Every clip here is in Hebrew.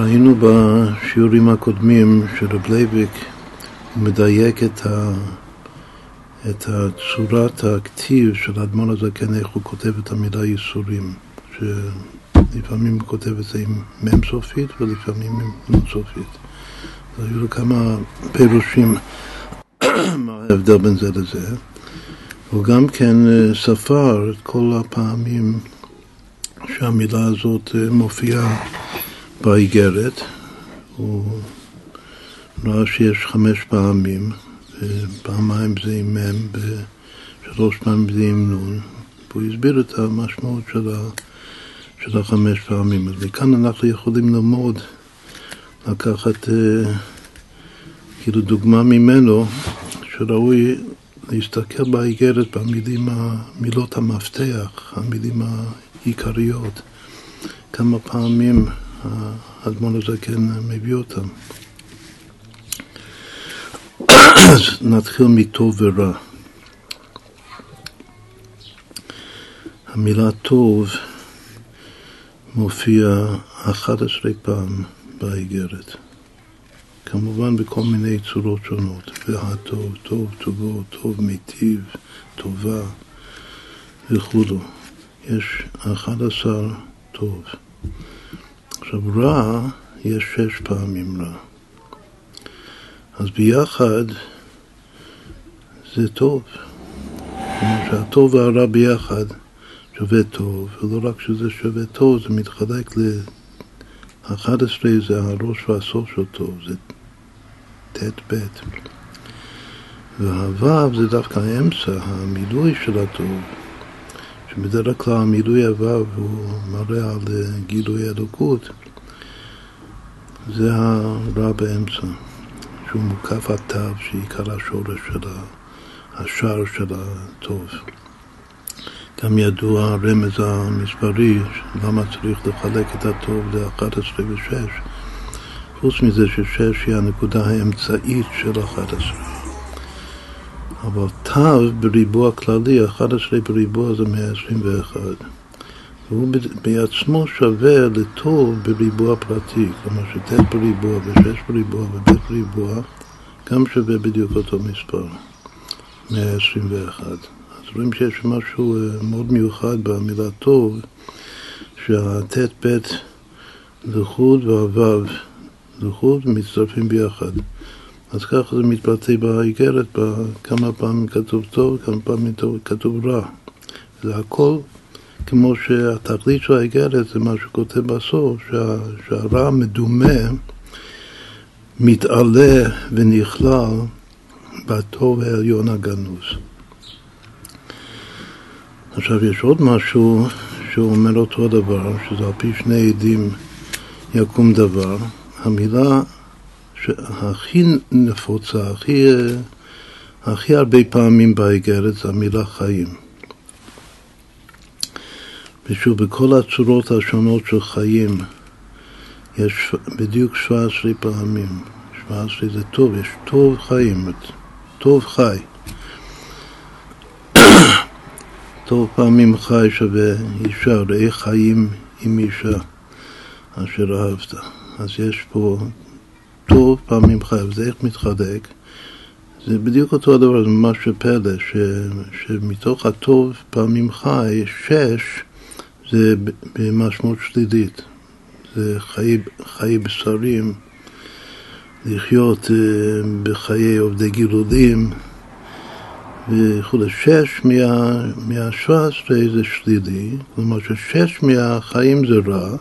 ראינו בשיעורים הקודמים שרב לייביק מדייק את, ה, את צורת הכתיב של האדמון הזקן, איך הוא כותב את המילה ייסורים, שלפעמים הוא כותב את זה עם מ' סופית ולפעמים עם נ' סופית. היו לו כמה פירושים מה ההבדל בין זה לזה. הוא גם כן אה, ספר את כל הפעמים שהמילה הזאת אה, מופיעה באיגרת. הוא ראה שיש חמש פעמים, פעמיים זה עם מ', ושלוש פעמים זה עם נ', והוא הסביר את המשמעות של, ה, של החמש פעמים. אז מכאן אנחנו יכולים ללמוד, לקחת אה, כאילו דוגמה ממנו, שראוי להסתכל באיגרת במילים, מילות המפתח, המילים העיקריות, כמה פעמים האדמון הזקן מביא אותם. אז נתחיל מטוב ורע. המילה טוב מופיע 11 פעם באיגרת. כמובן בכל מיני צורות שונות, והטוב, טוב, טובו, טוב מיטיב, טובה וכולו. יש 11 טוב. עכשיו רע, יש שש פעמים רע. אז ביחד זה טוב. כלומר שהטוב והרע ביחד שווה טוב, ולא רק שזה שווה טוב, זה מתחלק ל-11 זה הראש והסוף של טוב, זה ט' ב'. והו' זה דווקא האמצע, המילוי של הטוב, שבדרך כלל המילוי הו' הוא מראה על גילוי אלוקות, זה הרע באמצע. שהוא מוקף התו, שעיקר השורש של השער של הטוב. גם ידוע הרמז המספרי, למה צריך לחלק את הטוב ל-11 ו-6, חוץ מזה ש-6 היא הנקודה האמצעית של 11. אבל תו בריבוע כללי, 11 בריבוע זה 121. והוא בעצמו שווה לטוב בריבוע פרטי, כלומר שט' בריבוע ושש בריבוע וב' בריבוע גם שווה בדיוק אותו מספר, 121. אז רואים שיש משהו אה, מאוד מיוחד במילה טוב, שהט' ב' לחוד והו' לחוד מצטרפים ביחד. אז ככה זה מתבטא באיגרת, כמה פעמים כתוב טוב, כמה פעמים כתוב רע. זה הכל כמו שהתכלית של האיגרת זה מה שכותב בסוף, שה, שהרע המדומה מתעלה ונכלל בטוב העליון הגנוז. עכשיו יש עוד משהו שהוא אומר אותו דבר, שזה על פי שני עדים יקום דבר. המילה שהכי נפוצה, הכי, הכי הרבה פעמים באיגרת זה המילה חיים. ושוב, בכל הצורות השונות של חיים יש בדיוק 17 פעמים. 17 זה טוב, יש טוב חיים, טוב חי. טוב פעמים חי שווה אישה, ראה חיים עם אישה אשר אהבת. אז יש פה טוב פעמים חי, וזה איך מתחלק? זה בדיוק אותו הדבר, זה ממש פלא, ש, שמתוך הטוב פעמים חי, שש זה במשמעות שלילית. זה חיי, חיי בשרים, לחיות אה, בחיי עובדי גילולים וכולי. שש מה, מהשבע עשרה זה שלילי, כלומר ששש מהחיים זה רע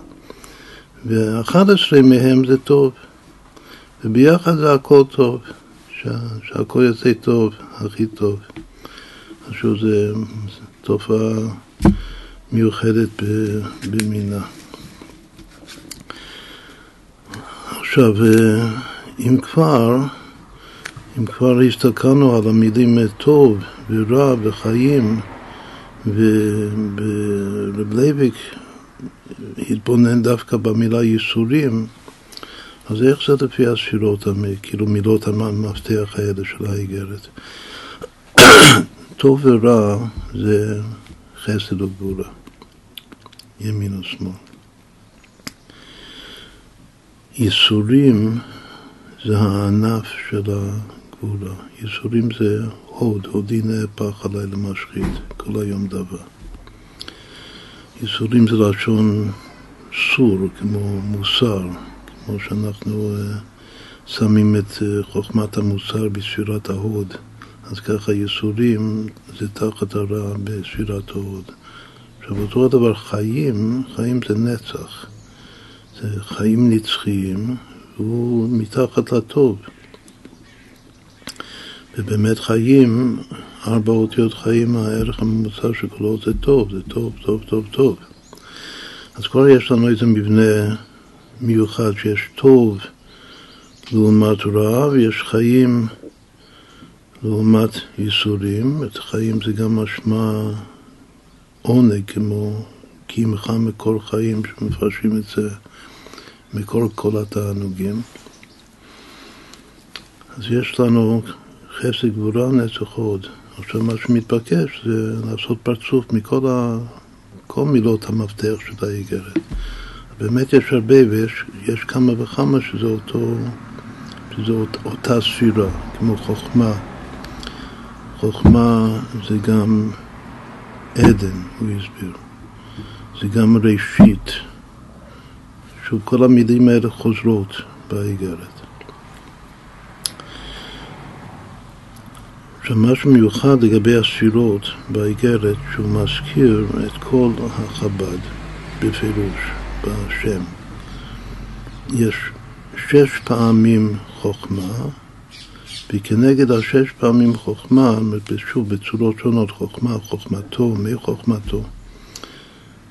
ואחד עשרה מהם זה טוב. וביחד זה הכל טוב, שה, שהכל יוצא טוב, הכי טוב. עכשיו זה תופעה מיוחדת במינה. עכשיו, אה, אם כבר, אם כבר הסתכלנו על המילים טוב ורע וחיים, ורב לייביק התבונן דווקא במילה ייסורים, אז איך זה לפי הספירות, כאילו מילות המפתח האלה של האיגרת? טוב ורע זה חסד וגבורה. ימין ושמאל. ייסורים זה הענף של הגבולה. ייסורים זה הוד, הודי נהפך עליי למשחית, כל היום דבר. ייסורים זה לשון סור, כמו מוסר, כמו שאנחנו uh, שמים את uh, חוכמת המוסר בספירת ההוד. אז ככה ייסורים זה תחת הרע בספירת ההוד. עכשיו אותו הדבר חיים, חיים זה נצח. זה חיים נצחיים, והוא מתחת לטוב. ובאמת חיים, ארבע אותיות חיים, הערך הממוצע אות זה טוב, זה טוב, טוב, טוב, טוב. אז כבר יש לנו איזה מבנה מיוחד שיש טוב לעומת רע, ויש חיים לעומת ייסורים. את חיים זה גם משמע עונג, כמו כי עמך מקור חיים, שמפרשים את זה מקור כל התענוגים. אז יש לנו חסד גבורה נצח עוד. עכשיו מה שמתבקש זה לעשות פרצוף מכל ה... כל מילות המפתח של האיגרת. באמת יש הרבה ויש כמה וכמה שזה אותו, שזה אות, אותה ספירה, כמו חוכמה. חוכמה זה גם עדן, הוא הסביר. זה גם ראשית. שוב, כל המילים האלה חוזרות באיגרת. עכשיו, משהו מיוחד לגבי הספירות באיגרת, שהוא מזכיר את כל החב"ד בפירוש, בשם. יש שש פעמים חוכמה, וכנגד השש פעמים חוכמה, שוב, בצורות שונות, חוכמה, חוכמתו, מי חוכמתו.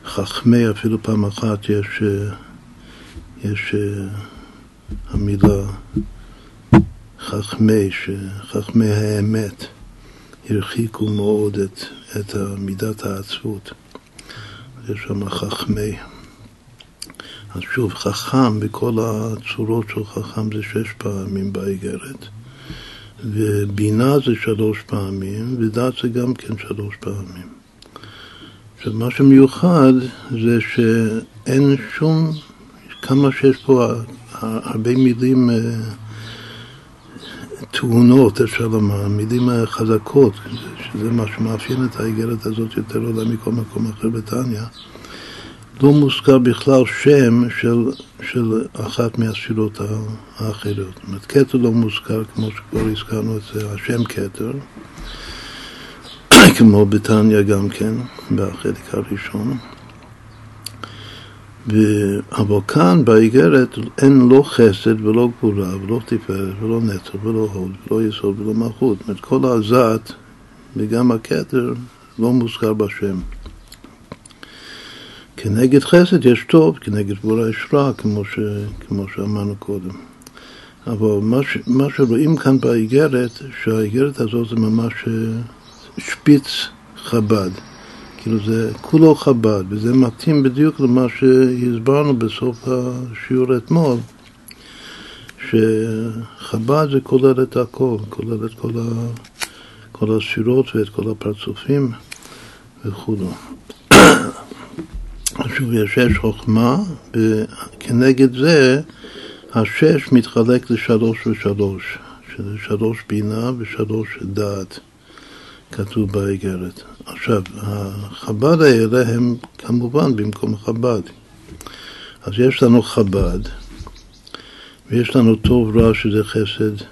חכמי, אפילו פעם אחת יש, יש המילה חכמי, שחכמי האמת הרחיקו מאוד את, את מידת העצבות. יש שם חכמי. אז שוב, חכם בכל הצורות של חכם זה שש פעמים באיגרת, ובינה זה שלוש פעמים, ודת זה גם כן שלוש פעמים. עכשיו, מה שמיוחד זה שאין שום, כמה שיש פה הרבה מילים אה, תאונות, אפשר לומר, מילים חזקות, שזה מה שמאפיין את האיגרת הזאת יותר אולי מכל מקום אחר בתניא, לא מוזכר בכלל שם של, של אחת מהספירות האחרות. זאת אומרת, כתר לא מוזכר, כמו שכבר הזכרנו את זה, השם כתר, כמו בתניא גם כן, בחלק הראשון. אבל כאן באיגרת אין לא חסד ולא גבורה ולא תפארת ולא נצח ולא הוד ולא יסוד ולא מלכות. זאת אומרת, כל הזת וגם הכתר לא מוזכר בשם. כנגד חסד יש טוב, כנגד גבורה יש רע, כמו, ש, כמו שאמרנו קודם. אבל מה, ש, מה שרואים כאן באיגרת, שהאיגרת הזאת זה ממש אה, שפיץ חב"ד. כאילו זה כולו חב"ד, וזה מתאים בדיוק למה שהסברנו בסוף השיעור אתמול, שחב"ד זה כולל את הכל, כולל את כל, ה, כל הספירות ואת כל הפרצופים וכולו. שוב, יש שש חוכמה, וכנגד זה השש מתחלק לשלוש ושלוש, שזה שלוש בינה ושלוש דעת, כתוב באיגרת. עכשיו, החב"ד האלה הם כמובן במקום חב"ד. אז יש לנו חב"ד, ויש לנו טוב רע שזה חסד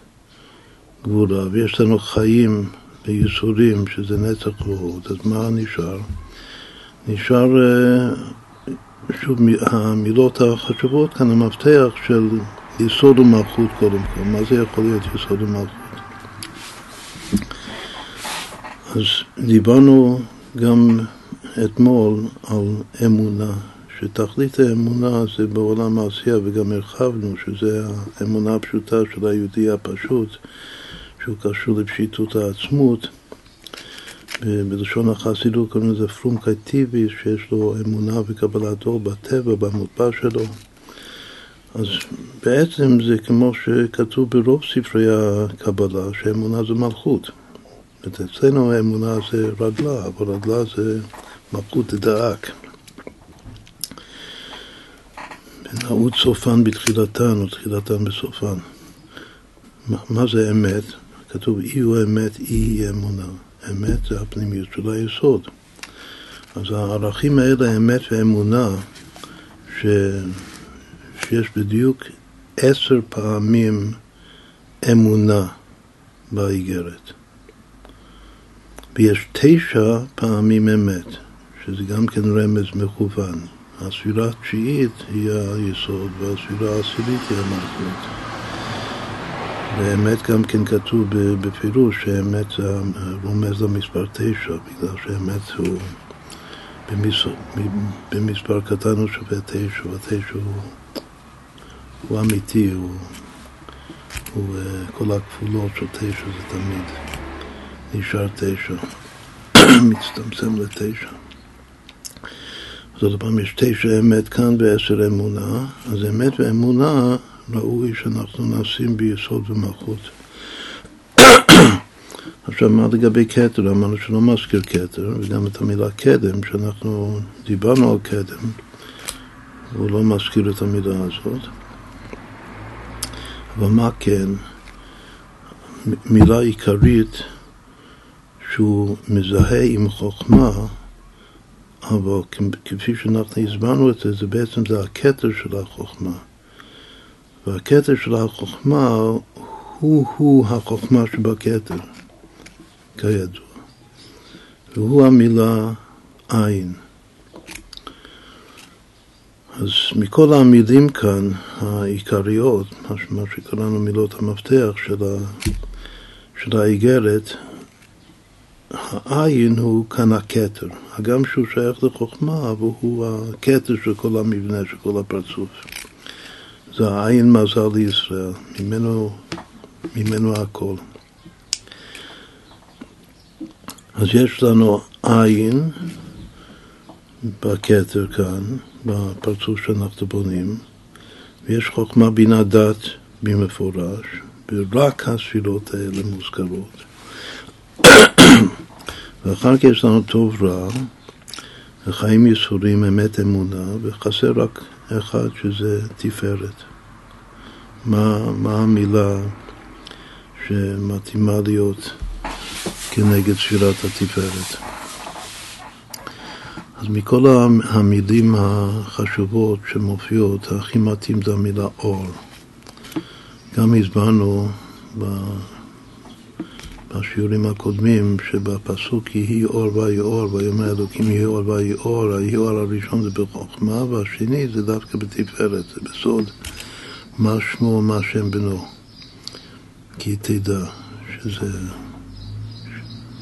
גבולה, ויש לנו חיים וייסורים שזה נצח והוד, אז מה נשאר? נשאר אה, שוב המילות החשובות כאן, המפתח של יסוד ומלכות קודם כל. מה זה יכול להיות יסוד ומלכות? אז דיברנו גם אתמול על אמונה, שתכלית האמונה זה בעולם העשייה, וגם הרחבנו שזה האמונה הפשוטה של היהודי הפשוט, שהוא קשור לפשיטות העצמות. בלשון החסידות קוראים לזה פרומקטיבי, שיש לו אמונה וקבלת אור בטבע, במוטבע שלו. אז בעצם זה כמו שכתוב ברוב ספרי הקבלה, שאמונה זה מלכות. אצלנו האמונה זה רגלה, אבל רגלה זה מלכות דאק. טעות סופן בתחילתן או תחילתן בסופן. מה, מה זה אמת? כתוב אי הוא אמת, אי היא אמונה. אמת זה הפנימיות של היסוד. אז הערכים האלה, אמת ואמונה, ש... שיש בדיוק עשר פעמים אמונה באיגרת. ויש תשע פעמים אמת, שזה גם כן רמז מכוון. הספירה התשיעית היא היסוד והספירה העשירית היא המלכות. ואמת גם כן כתוב בפירוש שאמת זה רומז למספר תשע, בגלל שאמת הוא במספר, במספר קטן הוא שווה תשע, ותשע הוא, הוא אמיתי, הוא, הוא כל הכפולות של תשע זה תמיד נשאר תשע, מצטמצם לתשע. אז עוד פעם יש תשע אמת כאן ועשר אמונה, אז אמת ואמונה ראוי שאנחנו נשים ביסוד ומלכות. עכשיו, מה לגבי כתר? אמרנו שלא מזכיר כתר, וגם את המילה קדם, שאנחנו דיברנו על קדם, הוא לא מזכיר את המילה הזאת. אבל מה כן? מילה עיקרית שהוא מזהה עם חוכמה, אבל כפי שאנחנו הסברנו את זה, זה בעצם זה הכתר של החוכמה. והכתר של החוכמה הוא-הוא החוכמה שבכתר, כידוע. והוא המילה עין. אז מכל המילים כאן, העיקריות, מה שקראנו מילות המפתח של, האיגרת, העין הוא כאן הכתר, הגם שהוא שייך לחוכמה, אבל הוא הכתר של כל המבנה, של כל הפרצוף. זה העין מזל לישראל, ממנו, ממנו הכל. אז יש לנו עין בכתר כאן, בפרצוף שאנחנו בונים, ויש חוכמה בינה דת במפורש, ורק הספירות האלה מוזכרות. ואחר כך יש לנו טוב רע, וחיים ייסורים, אמת אמונה, וחסר רק אחד שזה תפארת. מה, מה המילה שמתאימה להיות כנגד ספירת התפארת? אז מכל המילים החשובות שמופיעות, הכי מתאים זה המילה אור. גם הסברנו בשיעורים הקודמים שבפסוק יהי אור ויהי אור, ויאמר אלוקים יהי אור ויהי אור, היהי אור הראשון זה בחוכמה והשני זה דווקא בתפארת, זה בסוד מה שמו ומה שם בנו. כי תדע שזה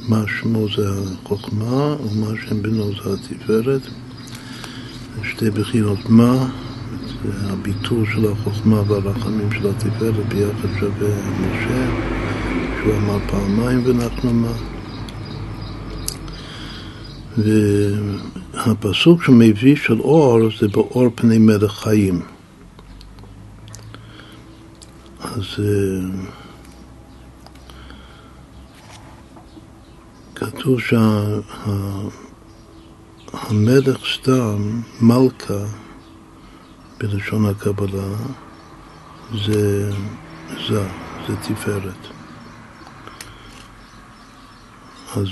מה שמו זה החוכמה ומה שם בנו זה התפארת. שתי בחינות מה, זה הביטול של החוכמה והרחמים של התפארת ביחד שווה משה, שהוא אמר פעמיים ונחנו מה. והפסוק שמביא של אור זה באור פני מלך חיים. אז כתוב שהמלך סתם, מלכה, בלשון הקבלה, זה זה, זה תפארת. אז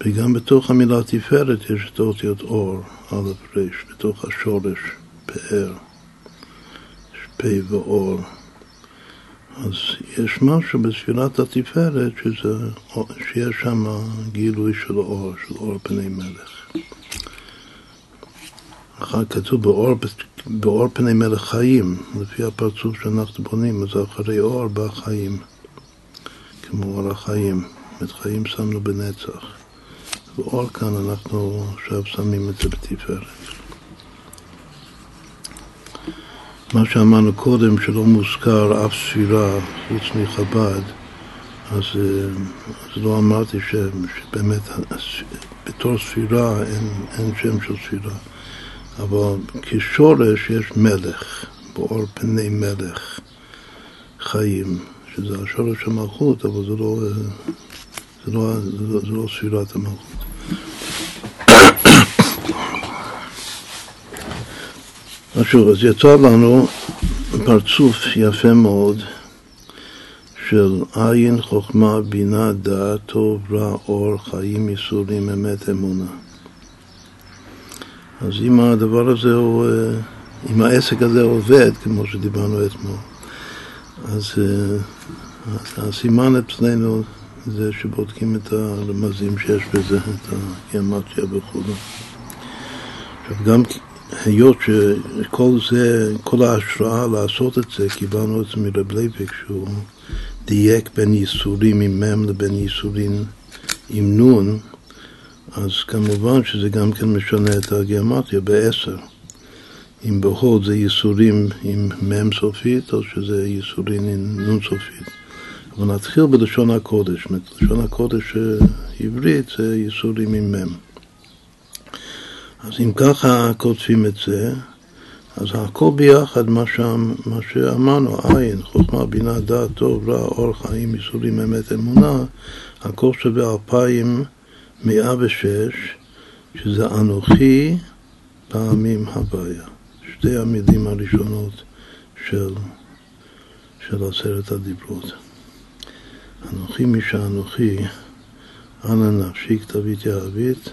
וגם בתוך המילה תפארת יש את האותיות אור, א' ר', בתוך השורש, פאר, יש פה ואור. אז יש משהו בספירת התפארת שזה, שיש שם גילוי של אור, של אור פני מלך. אחר כתוב באור, באור פני מלך חיים, לפי הפרצוף שאנחנו בונים, אז אחרי אור בא חיים, כמו אור החיים, את חיים שמנו בנצח. ואור כאן אנחנו עכשיו שמים את זה בתפארת. מה שאמרנו קודם, שלא מוזכר אף ספירה חוץ מחב"ד, אז, אה, אז לא אמרתי ש, שבאמת בתור ספירה אין, אין שם של ספירה, אבל כשורש יש מלך, באור פני מלך, חיים, שזה השורש המלכות, אבל זה לא, אה, זה לא, זה לא, זה לא ספירת המלכות. שוב, אז יצא לנו פרצוף יפה מאוד של עין, חוכמה, בינה, דעת, טוב, רע, אור, חיים, ייסורים, אמת, אמונה. אז אם הדבר הזה הוא, אה, אם העסק הזה עובד, כמו שדיברנו אתמול, אז הסימן אצלנו זה שבודקים את הרמזים שיש בזה, את הגיאמטריה וכו'. עכשיו גם היות שכל זה, כל ההשראה לעשות את זה, קיבלנו את זה מרב לייבק, שהוא דייק בין ייסורים עם מ' לבין ייסורים עם נון, אז כמובן שזה גם כן משנה את הגיאמטריה בעשר. אם בהוד זה ייסורים עם מ' סופית, או שזה ייסורים עם נ' סופית. אבל נתחיל בלשון הקודש. בלשון הקודש העברית זה ייסורים עם מ'. אז אם ככה כותבים את זה, אז הכל ביחד, מה, שם, מה שאמרנו, עין, חוכמה, בינה, דעת, טוב, רע, אור חיים, ייסורים, אמת, אמונה, הכל שווה אלפיים מאה ושש, שזה אנוכי פעמים הוויה. שתי המילים הראשונות של, של עשרת הדיברות. אנוכי מי שאנוכי, אנא נפשי כתבית יהבית,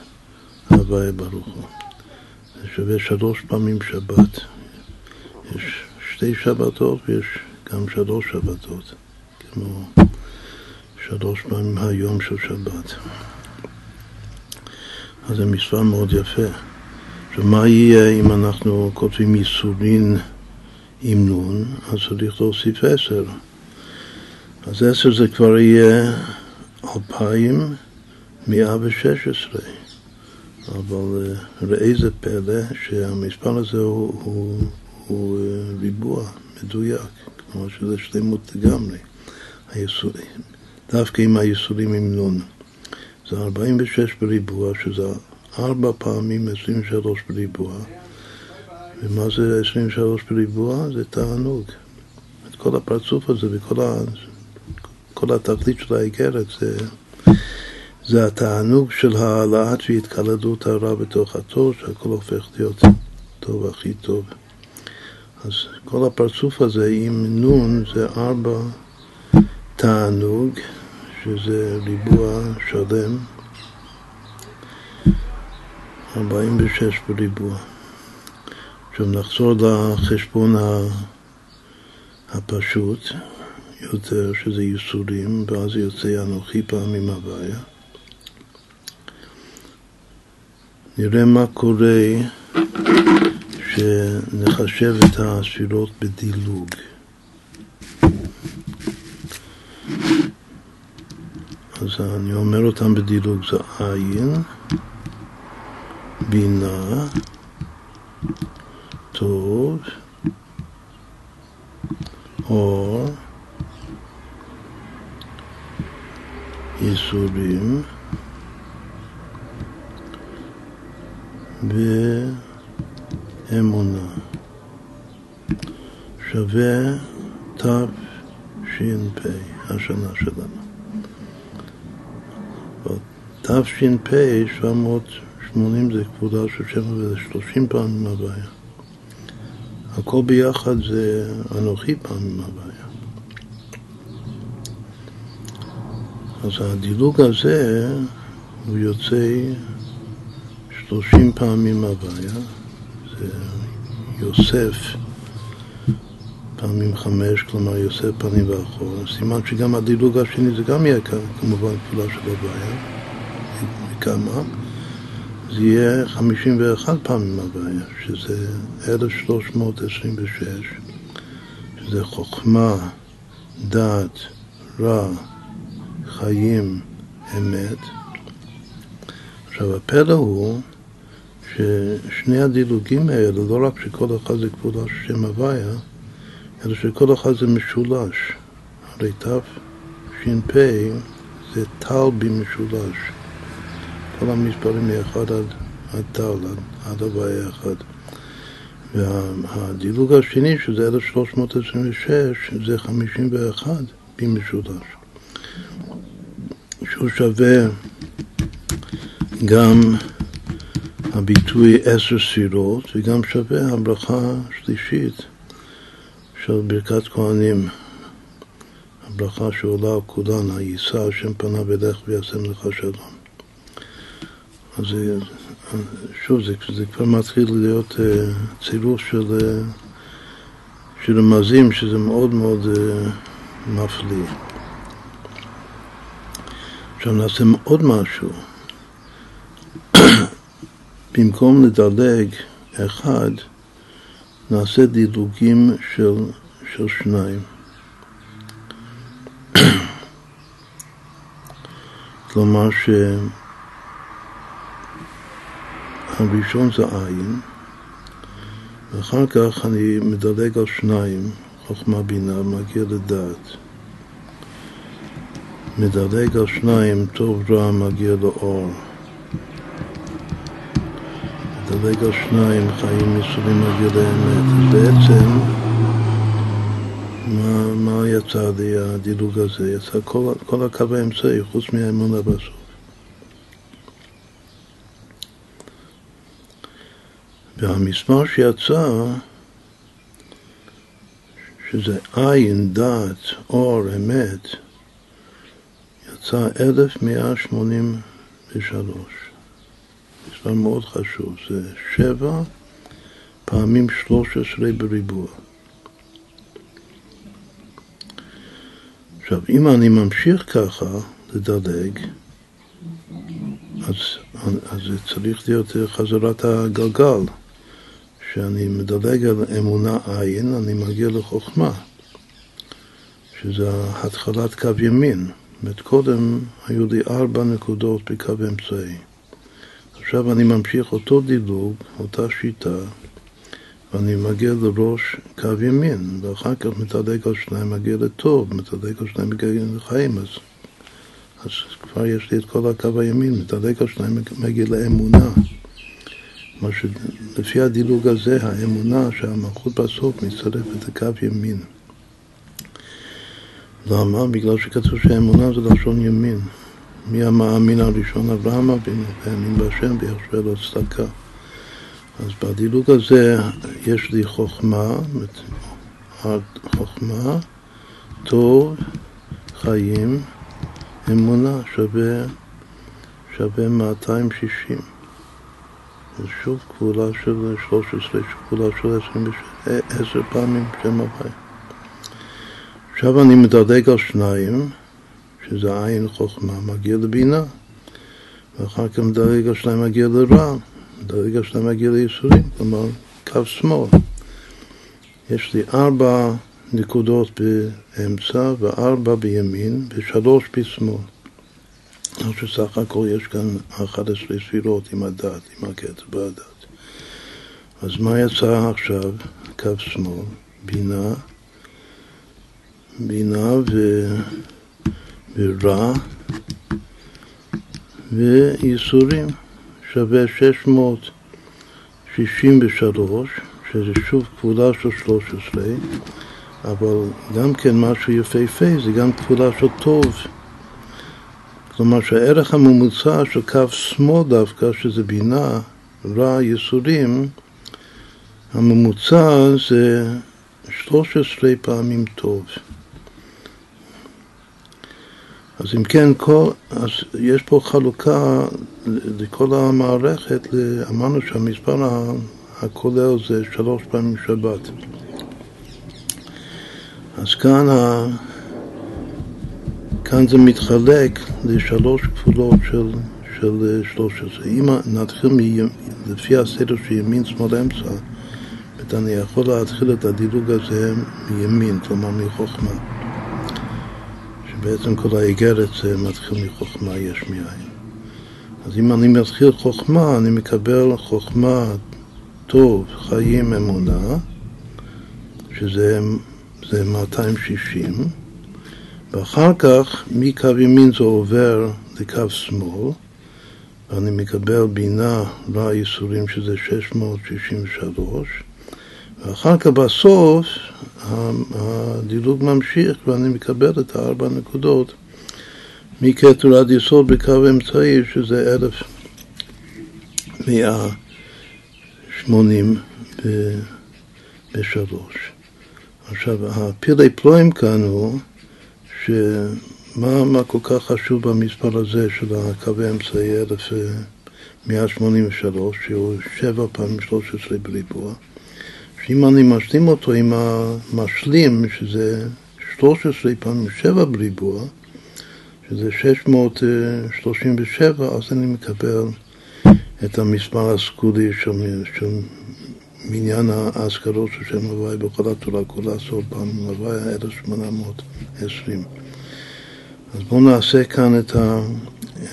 הוויה ברוך הוא. זה שווה שלוש פעמים שבת. יש שתי שבתות ויש גם שלוש שבתות, כמו שלוש פעמים היום של שבת. אז זה מספר מאוד יפה. עכשיו, מה יהיה אם אנחנו כותבים ייסורין עם נון? אז צריך להוסיף עשר. אז עשר זה כבר יהיה אלפיים מאה ושש עשרה. אבל אה, ראה זה פלא שהמספר הזה הוא, הוא, הוא אה, ריבוע מדויק, כלומר שזה שלמות לגמרי, היסורים, דווקא עם היסורים עם נון. זה 46 בריבוע, שזה ארבע פעמים 23 בריבוע. ומה זה 23 בריבוע? זה תענוג. את כל הפרצוף הזה וכל ה... כל התכלית של האיגרת זה, זה התענוג של העלאת והתקלדות הרע בתוך הטוב, שהכל הופך להיות טוב הכי טוב. אז כל הפרצוף הזה עם נון זה ארבע תענוג, שזה ריבוע שלם, 46 בריבוע. עכשיו נחזור לחשבון הפשוט. יותר, שזה ייסורים, ואז יוצא אנוכי פעמים הוויה. נראה מה קורה שנחשב את הספירות בדילוג. אז אני אומר אותם בדילוג, זה עין, בינה, טוב, אור, ייסורים ואמונה שווה תש"פ, השנה שלנו. תש"פ, 780 זה כבודה של שבע וזה 30 פעמים הבעיה. הכל ביחד זה אנוכי פעמים הבעיה. אז הדילוג הזה הוא יוצא שלושים פעמים הוויה, זה יוסף פעמים חמש, כלומר יוסף פנים ואחור. סימן שגם הדילוג השני זה גם יהיה כמובן כפולה של הוויה, מכמה. זה יהיה חמישים ואחת פעמים הוויה, שזה אלף שלוש מאות עשרים ושש, שזה חוכמה, דעת, רע, חיים אמת. עכשיו הפלא הוא ששני הדילוגים האלה, לא רק שכל אחד זה כבודה של שם הוויה, אלא שכל אחד זה משולש. הרי תש"פ זה טל במשולש. כל המספרים מאחד עד טל, עד, עד הוויה אחד. והדילוג השני, שזה 1326, זה 51 במשולש. שהוא שווה גם הביטוי עשר ספירות, וגם שווה הברכה השלישית של ברכת כהנים, הברכה שעולה על כולן, היישא השם פניו אליך וישם לך שלום. אז שוב, זה, זה כבר מתחיל להיות uh, צירוף של, uh, של רמזים שזה מאוד מאוד uh, מפליא. עכשיו נעשה עוד משהו. במקום לדלג אחד, נעשה דילוגים של, של שניים. כלומר שהראשון זה עין, ואחר כך אני מדלג על שניים, חוכמה בינה, מגיע לדעת. מדלג על שניים, טוב רע, מגיע לאור. מדלג על שניים, חיים מסורים מגיע לאמת. בעצם, מה, מה יצא לי הדילוג הזה? יצא כל, כל הקו האמצעי, חוץ מהאמונה בסוף. והמספר שיצא, שזה עין, דת, אור, אמת, יצא 1183. מספר מאוד חשוב, זה שבע פעמים שלוש עשרה בריבוע. עכשיו, אם אני ממשיך ככה לדלג, אז, אז זה צריך להיות חזרת הגלגל. כשאני מדלג על אמונה עין, אני מגיע לחוכמה, שזה התחלת קו ימין. אומרת, קודם היו לי ארבע נקודות בקו אמצעי. עכשיו אני ממשיך אותו דילוג, אותה שיטה, ואני מגיע לראש קו ימין, ואחר כך מתדלק על שניים, מגיע לטוב, מתדלק על שניים, מגיע לחיים, אז, אז כבר יש לי את כל הקו הימין, מתדלק על שניים, מגיע לאמונה. מה שלפי הדילוג הזה, האמונה שהמלכות בסוף מצטרפת לקו ימין. למה? בגלל שכתוב שהאמונה זה לשון ימין. מי המאמין הראשון? אברהם אבינו, והאמין בהשם ויחשב לו צדקה. אז בדילוג הזה יש לי חוכמה, חוכמה, טוב, חיים, אמונה שווה, שווה 260. זה שוב כפולה של 13, כפולה של 10 פעמים שם הוואי. עכשיו אני מדרג על שניים, שזה עין חוכמה, מגיע לבינה, ואחר כך מדרג על שניים מגיע לרע, מדרג על שניים מגיע לייסורים, כלומר קו שמאל. יש לי ארבע נקודות באמצע וארבע בימין ושלוש בשמאל. אז שסך הכל יש כאן 11 ספירות עם הדת, עם הקטע והדת. אז מה יצא עכשיו? קו שמאל, בינה, בינה ו... ורע וייסורים שווה 663, שזה שוב כפולה של 13, אבל גם כן משהו יפהפה, זה גם כפולה של טוב. כלומר שהערך הממוצע של קו שמאל דווקא, שזה בינה, רע, ייסורים, הממוצע זה 13 פעמים טוב. אז אם כן, כל, אז יש פה חלוקה לכל המערכת, אמרנו שהמספר הכולל זה שלוש פעמים שבת. אז כאן כאן זה מתחלק לשלוש כפולות של, של 13. אם נתחיל מ, לפי הסדר של ימין, שמאל, אמצע, אני יכול להתחיל את הדילוג הזה מימין, כלומר מחוכמה. שבעצם כל האיגרת זה מתחיל מחוכמה יש מאין. אז אם אני מתחיל חוכמה, אני מקבל חוכמה, טוב, חיים, אמונה, שזה 260. ואחר כך מקו ימין זה עובר לקו שמאל, ואני מקבל בינה רע ייסורים שזה 663, ואחר כך בסוף הדילוג ממשיך ואני מקבל את הארבע נקודות מכתר עד יסוד בקו אמצעי שזה שמונים בשלוש. עכשיו, הפילי פלואים כאן הוא שמה כל כך חשוב במספר הזה של הקווי אמצעי 1183, שהוא שבע פעמים 13 בריבוע, שאם אני משלים אותו עם המשלים, שזה 13 פעמים 7 בריבוע, שזה 637, אז אני מקבל את המספר הסגולי של, של מניין האזכרות של שם הוואי בכל התורה כולה, סוף פעם הוואי היה 1820. אז בואו נעשה כאן את, ה,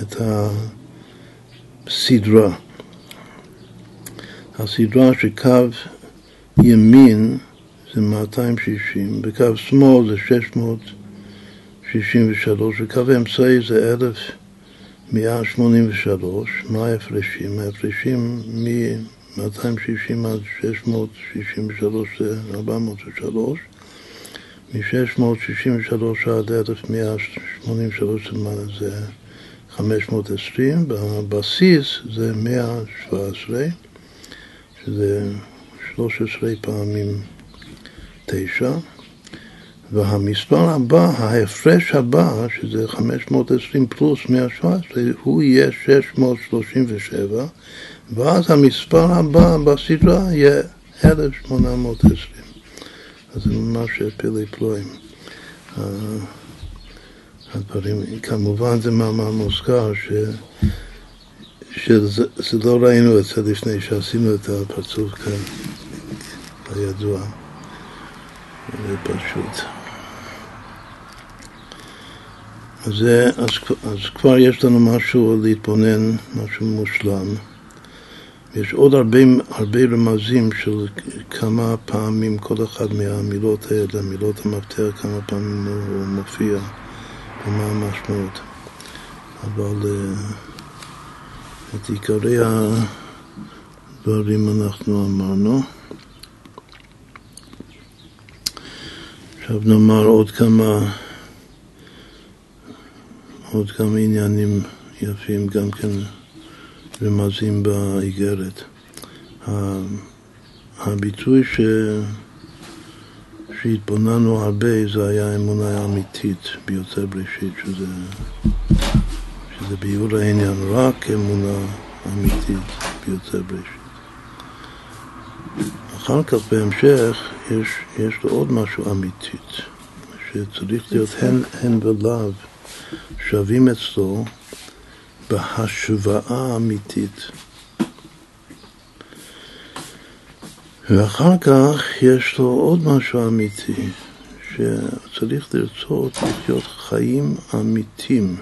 את הסדרה. הסדרה שקו ימין זה 260, וקו שמאל זה 663, וקו אמצעי זה 1183. מה ההפרשים? ההפרשים מ-260 עד 663 זה 403, מ-663 עד 1183 זה 520, בבסיס זה 117, שזה 13 פעמים 9, והמספר הבא, ההפרש הבא, שזה 520 פלוס 117, הוא יהיה 637, ואז המספר הבא בסדרה יהיה 1820. אז זה ממש פילי פלואים. הדברים, כמובן זה מאמר מוזכר ש... שזה לא ראינו את זה לפני שעשינו את הפרצוף כאן, הידוע. זה פשוט. אז, זה, אז, אז כבר יש לנו משהו להתבונן, משהו מושלם. יש עוד הרבה, הרבה רמזים של כמה פעמים כל אחד מהמילות האלה, מילות המפתח, כמה פעמים הוא מופיע ומה המשמעות. אבל uh, את עיקרי הדברים אנחנו אמרנו. עכשיו נאמר עוד כמה, עוד כמה עניינים יפים, גם כן רמזים באיגרת. הביטוי ש... שהתבוננו הרבה זה היה אמונה אמיתית ביוצר בראשית, שזה, שזה ביור העניין, רק אמונה אמיתית ביוצר בראשית. אחר כך בהמשך יש, יש לו עוד משהו אמיתית, שצריך להיות הן, הן ולאו שווים אצלו בהשוואה אמיתית. ואחר כך יש לו עוד משהו אמיתי, שצריך לרצות לחיות חיים אמיתיים.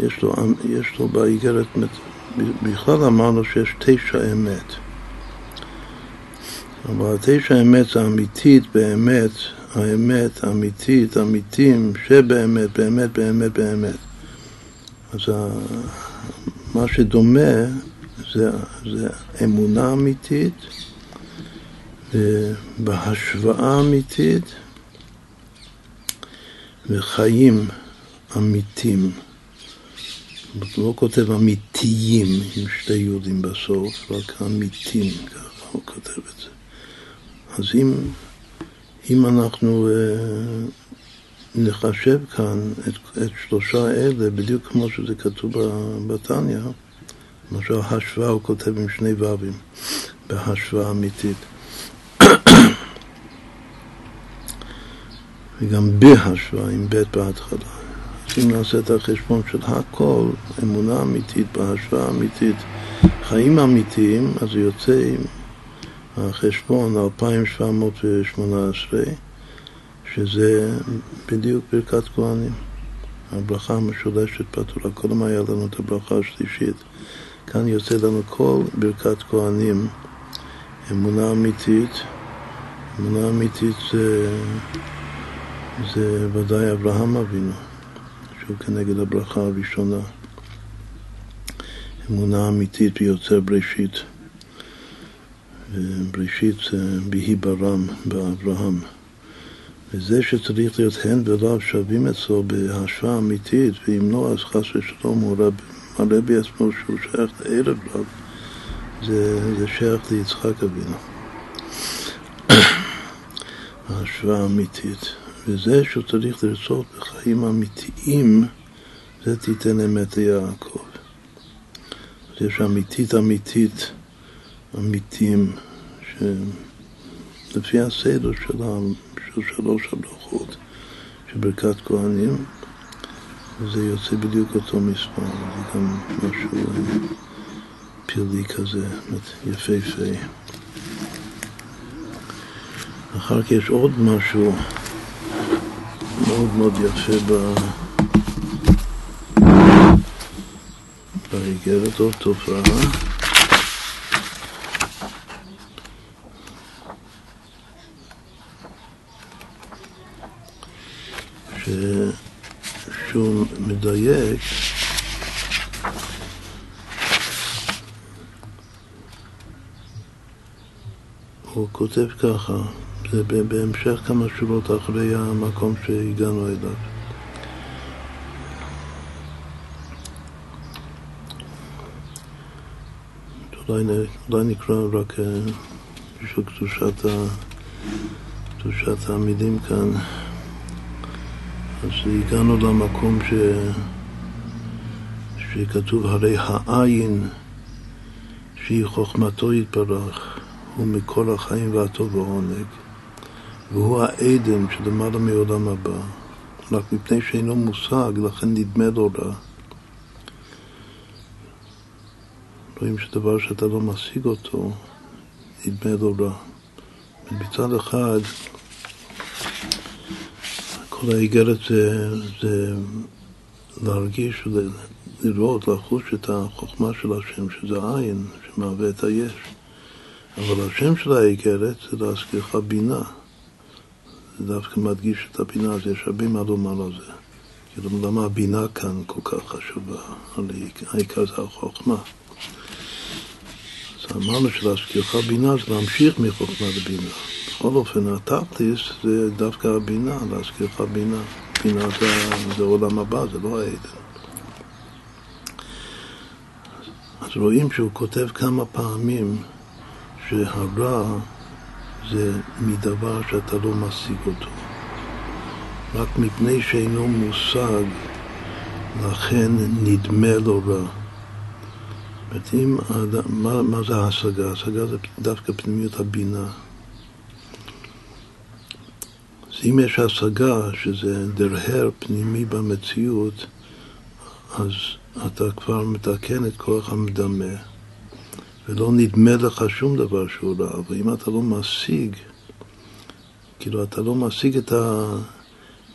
יש לו, לו באיגרת בכלל אמרנו שיש תשע אמת. אבל התשע אמת זה אמיתית, באמת, האמת, אמיתית, אמיתים, שבאמת, באמת, באמת, באמת. אז מה שדומה זה, זה אמונה אמיתית ובהשוואה אמיתית וחיים אמיתים. הוא לא כותב אמיתיים עם שתי יהודים בסוף, רק אמיתים, ככה הוא כותב את זה. אז אם, אם אנחנו אה, נחשב כאן את, את שלושה אלה, בדיוק כמו שזה כתוב בתניא, למשל השוואה הוא כותב עם שני ווים, בהשוואה אמיתית. וגם בהשוואה עם ב' בהתחלה. אם נעשה את החשבון של הכל, אמונה אמיתית, בהשוואה אמיתית, חיים אמיתיים, אז יוצא עם החשבון 2718, שזה בדיוק ברכת כהנים. הברכה המשולשת בתורה. קודם היה לנו את הברכה השלישית. כאן יוצא לנו כל ברכת כהנים, אמונה אמיתית. אמונה אמיתית זה, זה ודאי אברהם אבינו. שהוא כנגד הברכה הראשונה. אמונה אמיתית ביוצר בראשית. בראשית זה ביהי ברם, באברהם. וזה שצריך להיות הן ולאו שווים אצלו בהשוואה אמיתית, ואם לא, אז חס ושלום הוא רב, הרבי עצמו שהוא שייך לערב רב, זה, זה שייך ליצחק אבינו. ההשוואה האמיתית. וזה שהוא צריך לרצות בחיים אמיתיים, זה תיתן אמת ליעקב. יש אמיתית אמיתית, אמיתים, שלפי הסדר של, של שלוש הברכות, של ברכת כהנים, זה יוצא בדיוק אותו מספר, זה גם משהו פלאי כזה, יפהפה. אחר כך יש עוד משהו מאוד מאוד יפה ב... באיגרת, עוד תופעה. שהוא מדייק הוא כותב ככה זה בהמשך כמה שורות אחרי המקום שהגענו אליו. אולי, אולי נקרא רק בשביל אה, קדושת, קדושת המילים כאן. אז הגענו למקום ש... שכתוב הרי העין שהיא חוכמתו יתברך הוא מכל החיים והטוב והעונג והוא העדן שלמעלה מעולם הבא. רק מפני שאינו מושג, לכן נדמה לו רע. רואים שדבר שאתה לא משיג אותו, נדמה לו רע. מצד אחד, כל האיגרת זה, זה להרגיש ולראות, לחוש את החוכמה של השם, שזה עין, שמהווה את היש. אבל השם של האיגרת זה להזכירך בינה. דווקא מדגיש את הבינה, אז יש הרבה מה לומר על זה. כאילו, למה הבינה כאן כל כך חשובה? העיקר זה החוכמה. אז אמרנו שלהזכירך בינה זה להמשיך מחוכמה לבינה. בכל אופן, התכליס זה דווקא הבינה, להזכירך בינה. בינה זה, זה עולם הבא, זה לא העדן. אז רואים שהוא כותב כמה פעמים שהרע זה מדבר שאתה לא משיג אותו. רק מפני שאינו מושג, לכן נדמה לו רע. זאת אומרת, מה, מה זה ההשגה? ההשגה זה דווקא פנימיות הבינה. אז אם יש השגה, שזה דרהר פנימי במציאות, אז אתה כבר מתקן את כוח המדמה. ולא נדמה לך שום דבר שהוא רע, אבל אם אתה לא משיג, כאילו אתה לא משיג את ה...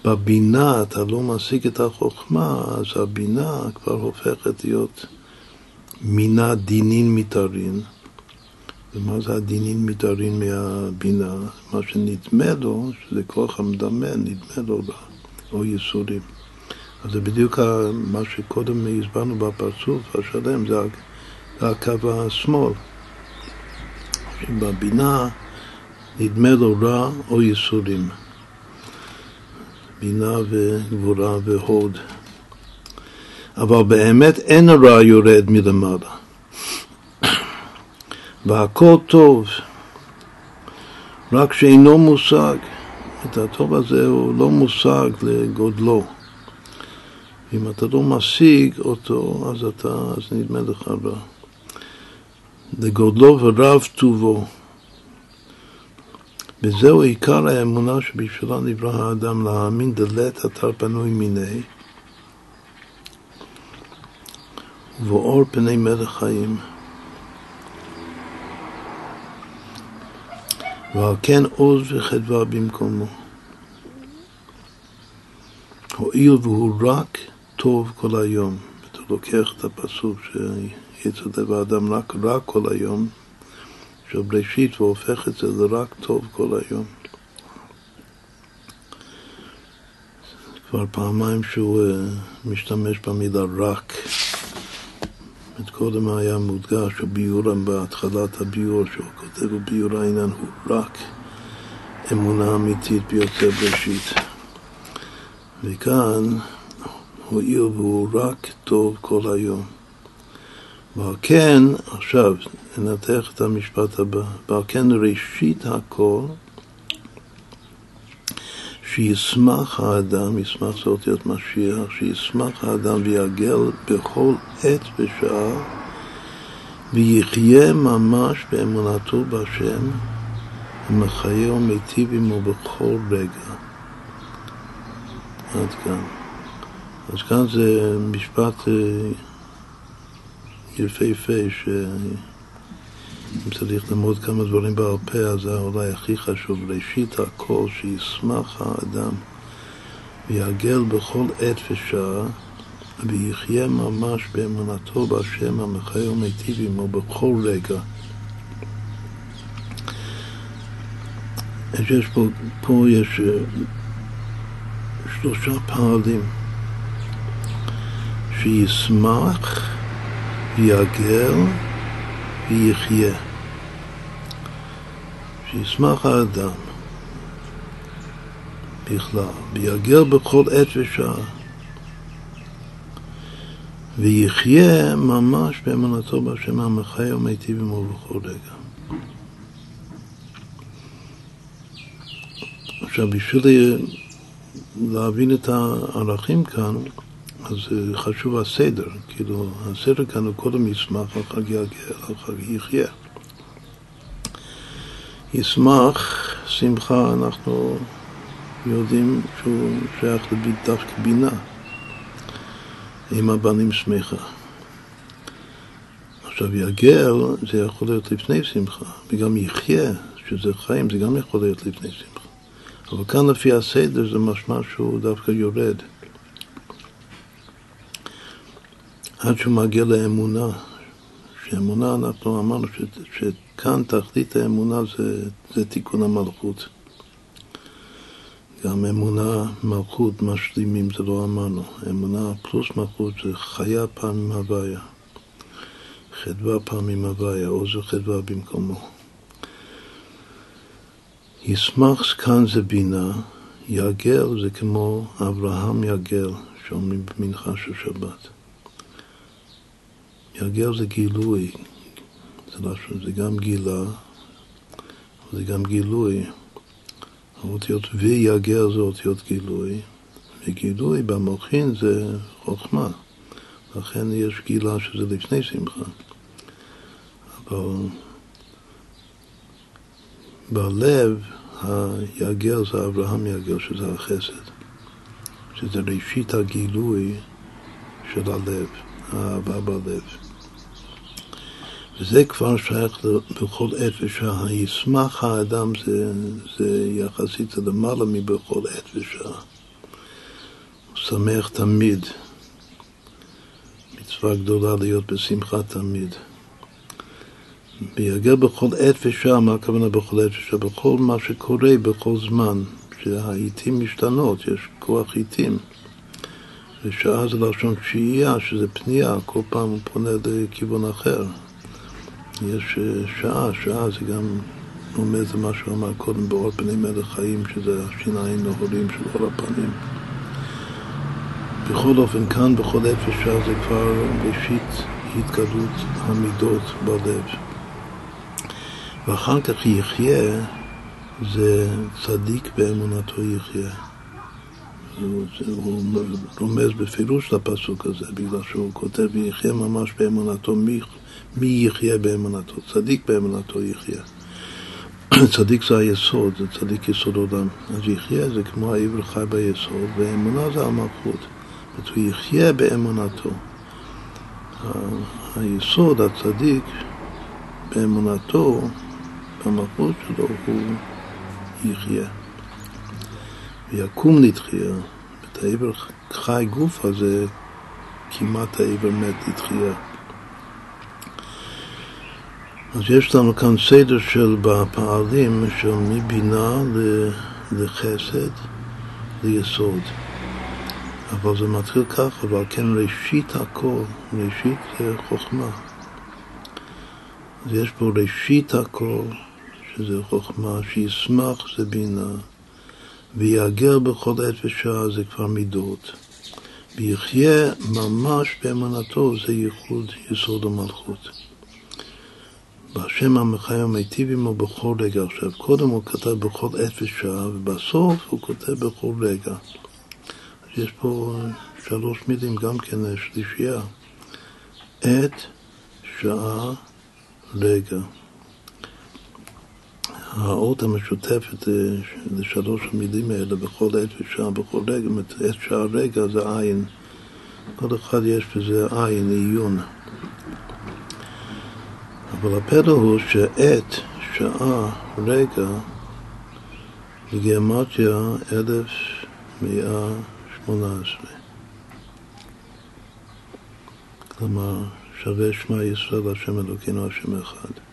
בבינה אתה לא משיג את החוכמה, אז הבינה כבר הופכת להיות מינה דינין מתארין. ומה זה הדינין מתארין מהבינה? מה שנדמה לו, שזה כוח המדמה, נדמה לו רע, או ייסורים. אז זה בדיוק מה שקודם הסברנו בפרצוף השלם, זה הקו השמאל. שבבינה נדמה לו רע או ייסורים. בינה וגבורה והוד. אבל באמת אין הרע יורד מלמעלה. והכל טוב, רק שאינו מושג. את הטוב הזה הוא לא מושג לגודלו. אם אתה לא משיג אותו, אז אתה, אז נדמה לך רע. לגודלו ורב טובו. וזהו עיקר האמונה שבשבילה נברא האדם להאמין דלת אתר פנוי מיני ובאור פני מלך חיים. ועל כן עוז וחדווה במקומו. הואיל והוא רק טוב כל היום. אתה לוקח את הפסוק יצא לב האדם רק רע כל היום, של בראשית, והופך את זה לרק טוב כל היום. כבר פעמיים שהוא uh, משתמש במילה רק. את קודם היה מודגש הביורם בהתחלת הביור, שהוא כותב בביור העניין הוא רק אמונה אמיתית ביוצא בראשית. וכאן הואיל והוא רק טוב כל היום. ועל כן, עכשיו, ננתח את המשפט הבא, ועל כן ראשית הכל, שישמח האדם, ישמח זה אותיות משיח, שישמח האדם ויעגל בכל עת ושעה, ויחיה ממש באמונתו בהשם, ומחיה ומיטיב עמו בכל רגע. עד כאן. אז כאן זה משפט אה, יפהפה, שאם צריך ללמוד כמה דברים בעל פה, אז זה אולי הכי חשוב. ראשית הכל, שישמח האדם ויעגל בכל עת ושעה, ויחיה ממש באמונתו בהשם המחיה ומיטיב עמו בכל רגע. יש פה, פה יש אה, שלושה פעלים שישמח, יגר ויחיה. שישמח האדם בכלל, ויגר בכל עת ושעה, ויחיה ממש באמונתו בהשם המחיה ומיטיב עמו בכל רגע. עכשיו, בשביל להבין את הערכים כאן, אז חשוב הסדר, כאילו, הסדר כאן הוא קודם ישמח, אחר כך יגיע, אחר כך יחיה. ישמח, שמחה, אנחנו יודעים שהוא שייך דווקא בינה, עם הבנים שמחה. עכשיו יגל זה יכול להיות לפני שמחה, וגם יחיה, שזה חיים, זה גם יכול להיות לפני שמחה. אבל כאן לפי הסדר זה משמע שהוא דווקא יורד. עד שהוא מגיע לאמונה. שאמונה, אנחנו אמרנו ש, שכאן תכלית האמונה זה, זה תיקון המלכות. גם אמונה, מלכות, משלימים, זה לא אמרנו. אמונה פלוס מלכות זה חיה פעמים הוויה. חדווה פעמים הוויה, או זה חדווה במקומו. ישמח כאן זה בינה, יגל זה כמו אברהם יגל, שאומרים במנחה של שבת. יגל זה גילוי, זה, לא, זה גם גילה, זה גם גילוי. האותיות ויגל זה אותיות גילוי, וגילוי במוחין זה חוכמה, לכן יש גילה שזה לפני שמחה. אבל בלב היגל זה אברהם יגל, שזה החסד, שזה ראשית הגילוי של הלב, האהבה בלב. וזה כבר שייך בכל עת ושעה. ישמח האדם זה, זה יחסית למעלה מבכל עת ושעה. הוא שמח תמיד. מצווה גדולה להיות בשמחה תמיד. ויגר בכל עת ושעה, מה הכוונה בכל עת ושעה? בכל מה שקורה בכל זמן, שהעיתים משתנות, יש כוח עיתים. ושעה זה לשון שהייה, שזה פנייה, כל פעם הוא פונה לכיוון אחר. יש אה, שעה, שעה זה גם רומז למה שהוא אמר קודם באור פני מלך חיים, שזה השיניים נהורים של אור הפנים. בכל אופן, כאן בכל אפס שעה זה כבר ראשית התגלות המידות בלב. ואחר כך יחיה זה צדיק באמונתו יחיה. הוא, רומז בפירוש לפסוק הזה, בגלל שהוא כותב ויחיה ממש באמונתו מי יחיה באמונתו? צדיק באמונתו יחיה. צדיק זה היסוד, זה צדיק יסוד עולם. אז יחיה זה כמו העבר חי ביסוד, ואמונה זה המלכות. זאת הוא יחיה באמונתו. היסוד, הצדיק, באמונתו, במלכות שלו, הוא יחיה. ויקום לתחייה. את העבר חי גוף הזה, כמעט העבר מת לתחייה. אז יש לנו כאן סדר של בפעלים של מבינה לחסד ליסוד. אבל זה מתחיל ככה, אבל כן ראשית הכל, ראשית זה חוכמה. אז יש פה ראשית הכל, שזה חוכמה, שישמח זה בינה, ויאגר בכל עת ושעה זה כבר מידות. ויחיה ממש באמונתו, זה ייחוד יסוד המלכות. בהשם עמך מיטיב עמו בכל רגע. עכשיו, קודם הוא כתב בכל עת ושעה, ובסוף הוא כותב בכל רגע. אז יש פה שלוש מילים, גם כן שלישייה. עת, שעה, רגע. האות המשותפת לשלוש המילים האלה בכל עת ושעה, בכל רגע, עת שעה רגע זה עין. כל אחד יש בזה עין, עיון. אבל הפלא הוא שעת, שעה, רגע, בגימטריה 1118. כלומר, שווה שמע ישראל השם אלוקינו השם אחד.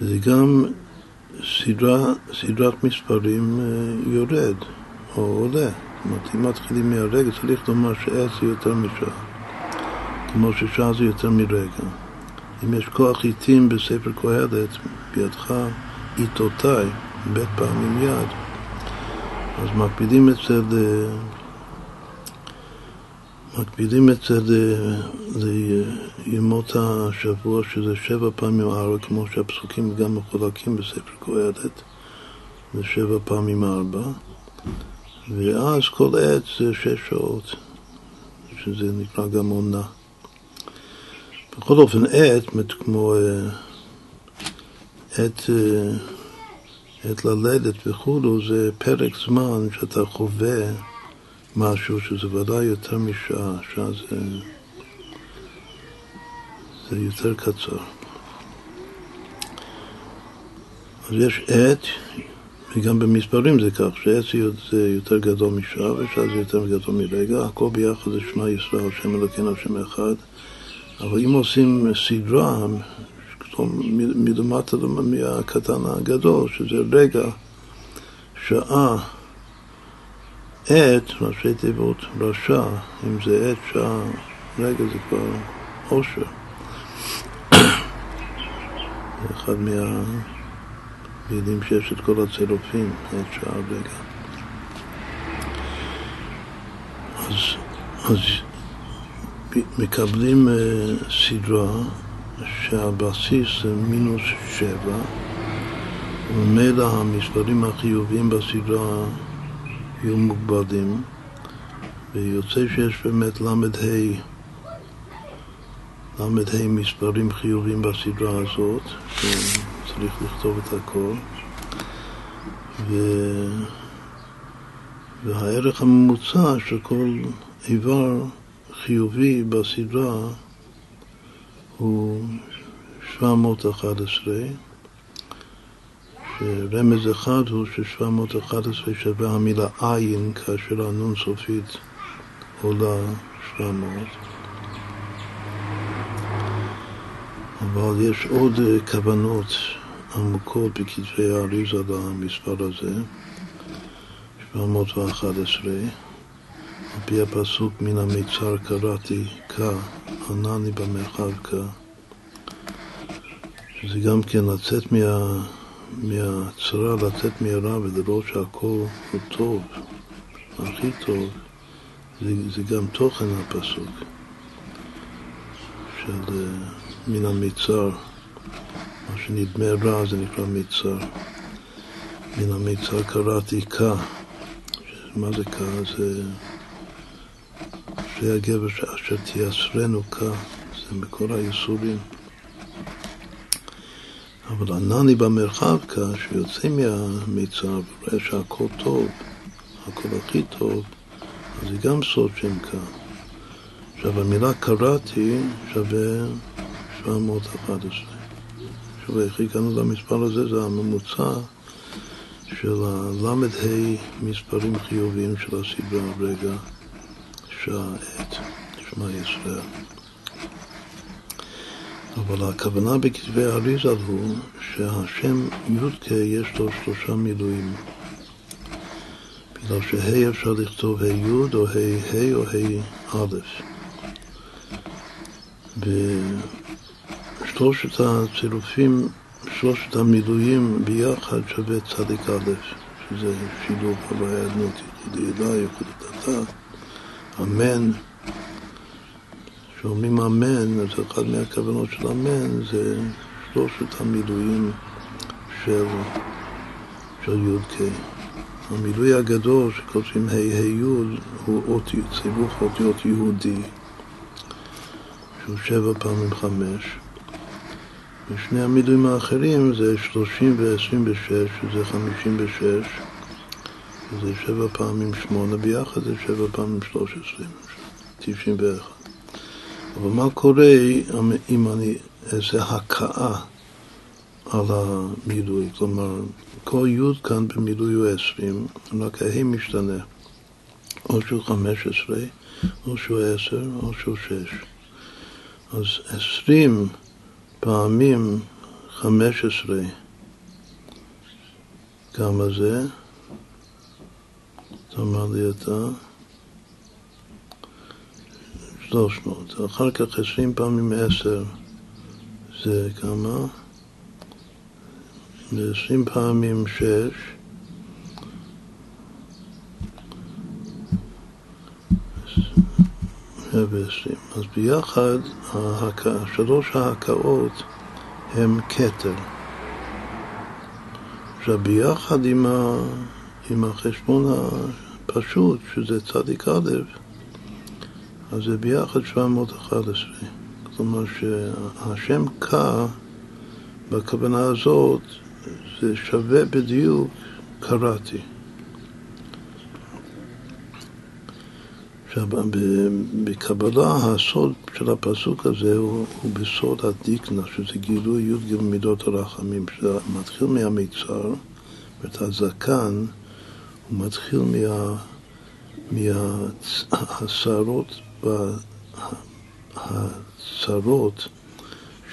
וזה גם סדרה, סדרת מספרים אה, יורד או עולה. זאת אומרת, אם מתחילים מהרגע, צריך לומר שעת זה יותר משעה. כמו ששעה זה יותר מרגע. אם יש כוח עיתים בספר קהלת, בידך עיתותיי, בית פעמים יד, אז מקפידים אצל מקפידים אצל ימות השבוע, שזה שבע פעמים ארבע, כמו שהפסוקים גם מחולקים בספר קהלת, זה שבע פעמים ארבע, ואז כל עת זה שש שעות, שזה נקרא גם עונה. בכל אופן, עת, כמו אה, עת, אה, עת ללדת וכולו, זה פרק זמן שאתה חווה משהו שזה ודאי יותר משעה, שעה זה, זה יותר קצר. אז יש עת, וגם במספרים זה כך, שעת זה יותר גדול משעה ושעה זה יותר גדול מרגע, הכל ביחד זה שמע ישראל, שם אלוקינו, שם אחד. אבל אם עושים סדרה מלמטה מהקטן הגדול, שזה רגע, שעה, עת, ראשי תיבות רשע, אם זה עת, שעה, רגע זה כבר עושר. אחד מהמילים שיש את כל הצירופים, עת, שעה, רגע. אז, אז מקבלים אה, סדרה שהבסיס זה מינוס שבע וממילא המספרים החיוביים בסדרה יהיו מוגבלים ויוצא שיש באמת ל"ה ל"ה מספרים חיוביים בסדרה הזאת שצריך לכתוב את הכל. ו... והערך הממוצע של כל איבר חיובי בסדרה הוא 711, שרמז אחד הוא ש-711 שווה המילה עין כאשר הנון סופית עולה 700. אבל יש עוד כוונות עמוקות בכתבי האריזה למספר הזה, 711. על פי הפסוק מן המיצר קראתי כה, ענני במרחב כה. שזה גם כן לצאת מה, מהצרה, לצאת מהרע ולראות שהכל הוא טוב, הכי טוב, זה, זה גם תוכן הפסוק של uh, מן המיצר, מה שנדמה רע זה נקרא מיצר. מן המיצר קראתי כה, מה זה כה? זה אחרי הגבר אשר תייסרנו כך, זה מכל הייסורים. אבל ענני במרחב כך, שיוצא מהמיצר ורואה שהכל טוב, הכל הכי טוב, אז זה גם סוד שם כך. עכשיו המילה קראתי שווה 711. שוב, איך הגענו למספר הזה? זה הממוצע של הל"ה מספרים חיוביים של הסדרה רגע. שעה עת, שמע ישראל. אבל הכוונה בכתבי האריזה הוא שהשם י"ק יש לו שלושה מילואים. בגלל שה' אפשר לכתוב ה' י' או ה' ה' או ה' א'. ושלושת הצירופים, שלושת המילואים ביחד שווה צדיק א', שזה שילוב הוויה אדנות ייחודי אליי, דתה. אמן, שאומרים אמן, אז אחת מהכוונות של אמן זה שלושת המילואים של, של י"ק. המילוי הגדול שכותבים ה' ה' י' הוא אות, צירוף אותיות יהודי, שהוא שבע פעמים חמש. ושני המילואים האחרים זה שלושים ועשרים ושש, שזה חמישים ושש, זה שבע פעמים שמונה ביחד, זה שבע פעמים שלוש עשרים, תשעים ואחת. אבל מה קורה אם אני אעשה הכאה על המילוי? כלומר, כל י' כאן במילוי הוא עשרים, רק הה' משתנה. או שהוא חמש עשרה, או שהוא עשר, או שהוא שש. אז עשרים פעמים חמש עשרה, כמה זה? אמר לי אתה? שלוש מאות. אחר כך עשרים פעמים עשר זה כמה? ועשרים פעמים שש ועשרים. אז ביחד שלוש ההכאות הם כתר. עכשיו ביחד עם, החשבון פשוט, שזה צדיק א', אז זה ביחד 711. כלומר שהשם ק, בכוונה הזאת, זה שווה בדיוק קראתי. עכשיו, בקבלה הסוד של הפסוק הזה הוא, הוא בסוד הדיקנה, שזה גילוי י"ג מידות הרחמים, שזה מתחיל מהמיצר, ואת הזקן, הוא מתחיל מה, מהשערות הצרות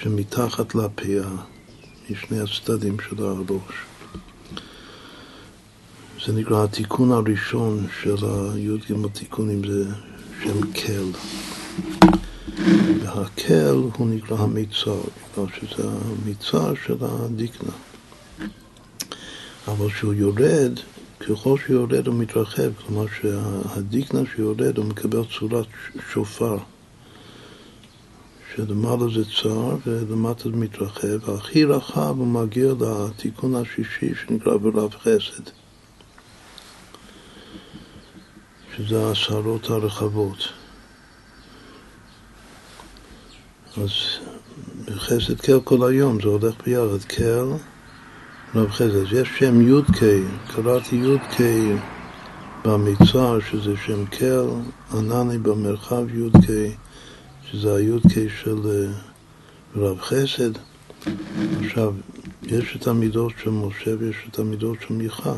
שמתחת לפאה, משני הצדדים של הראש. זה נקרא התיקון הראשון של הי"ג תיקונים, זה שם קל. והקל הוא נקרא המיצר, בגלל שזה המיצר של הדיקנה. אבל כשהוא יורד, ככל שהוא יורד הוא מתרחב, כלומר שהדיקנה שיורד הוא מקבל צורת שופר. שלמעלה זה צר ולמטה זה מתרחב, והכי רחב הוא מגיע לתיקון השישי שנקרא ברב חסד. שזה השערות הרחבות. אז בחסד קל כל היום, זה הולך ביחד, קל רב חסד. אז יש שם י"ק, קראתי י"ק במצר, שזה שם קל, ענני במרחב י"ק, שזה הי"ק של אה, רב חסד. עכשיו, יש את המידות של משה ויש את המידות של מיכה.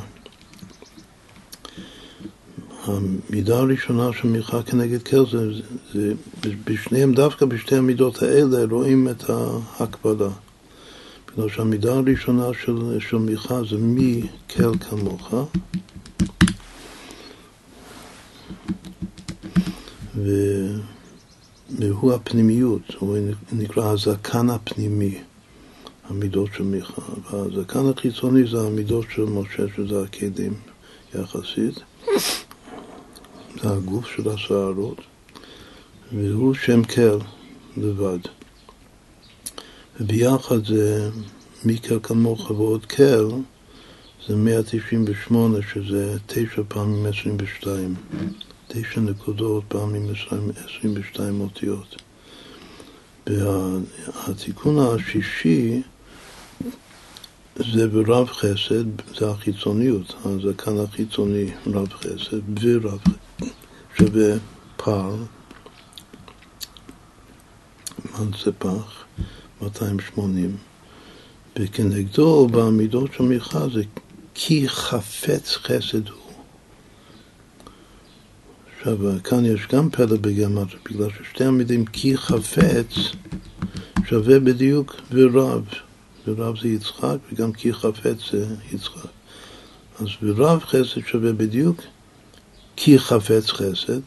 המידה הראשונה של מיכה כנגד קל זה, זה בשניהם, דווקא בשתי המידות האלה רואים את ההקבלה. בגלל שהמידה הראשונה של, של מיכה זה מי קל כמוך והוא הפנימיות, הוא נקרא הזקן הפנימי, המידות של מיכה. והזקן החיצוני זה המידות של משה, שזה הכלים יחסית. זה הגוף של הסערות, והוא שם קל לבד. וביחד זה מיקל כמוך ועוד קל, זה 198, שזה תשע פעמים 22. תשע נקודות פעמים 22 אותיות. והתיקון השישי זה ברב חסד, זה החיצוניות, הזקן החיצוני, רב חסד, ורב שווה פער, מנצפח, 280, וכנגדו בעמידות של מיכה זה כי חפץ חסד הוא. עכשיו, כאן יש גם פלא בגמטר, בגלל ששתי המילים כי חפץ שווה בדיוק ורב. ורב זה יצחק, וגם כי חפץ זה יצחק. אז ורב חסד שווה בדיוק כי חפץ חסד,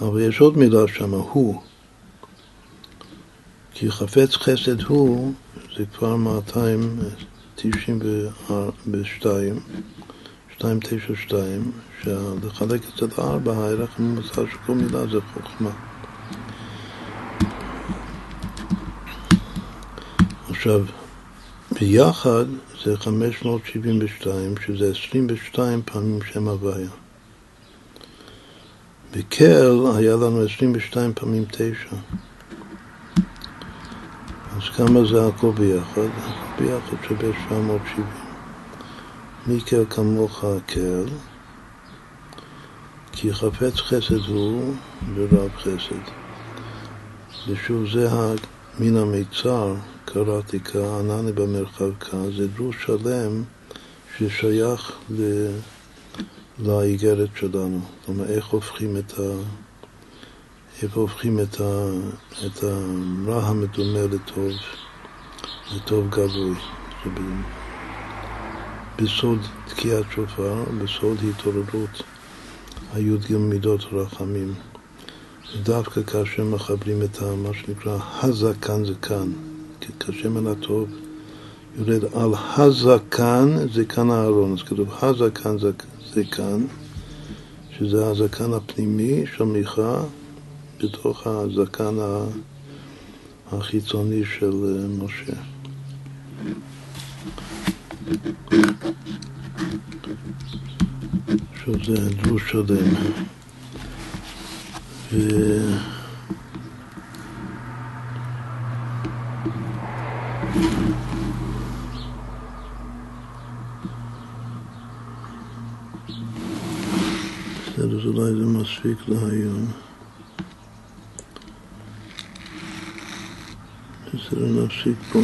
אבל יש עוד מילה שם, הוא. כי חפץ חסד הוא, זה כבר 292, שתיים תשע שתיים, שלחלק את זה לארבע, הערך הממוצע של כל מילה זה חוכמה. עכשיו, ביחד זה 572, שזה 22 פעמים שם הוויה. בקל היה לנו 22 פעמים תשע. אז כמה זה הכל ביחד? ביחד שווה 770. מקל כמוך הקל, כי חפץ חסד הוא ורב חסד. ושוב זה מן המיצר, קראתי כענני במרחב זה דרוש שלם ששייך ל... לאיגרת שלנו. אומרת, איך הופכים את ה... איפה הופכים את, ה... את הרע המדומה לטוב, לטוב גלוי. בסוד תקיעת שופר, בסוד התעוררות הי"ג מידות רחמים. דווקא כאשר מחברים את מה שנקרא הזקן זקן, כשמן הטוב יורד על הזקן זקן הארון, אז כתוב הזקן זקן, שזה הזקן הפנימי של מיכה בתוך הזקן החיצוני של משה. שזה דרוש שלם. ו... בסדר, אז אולי זה מספיק להיום. בסדר, נפסיק פה.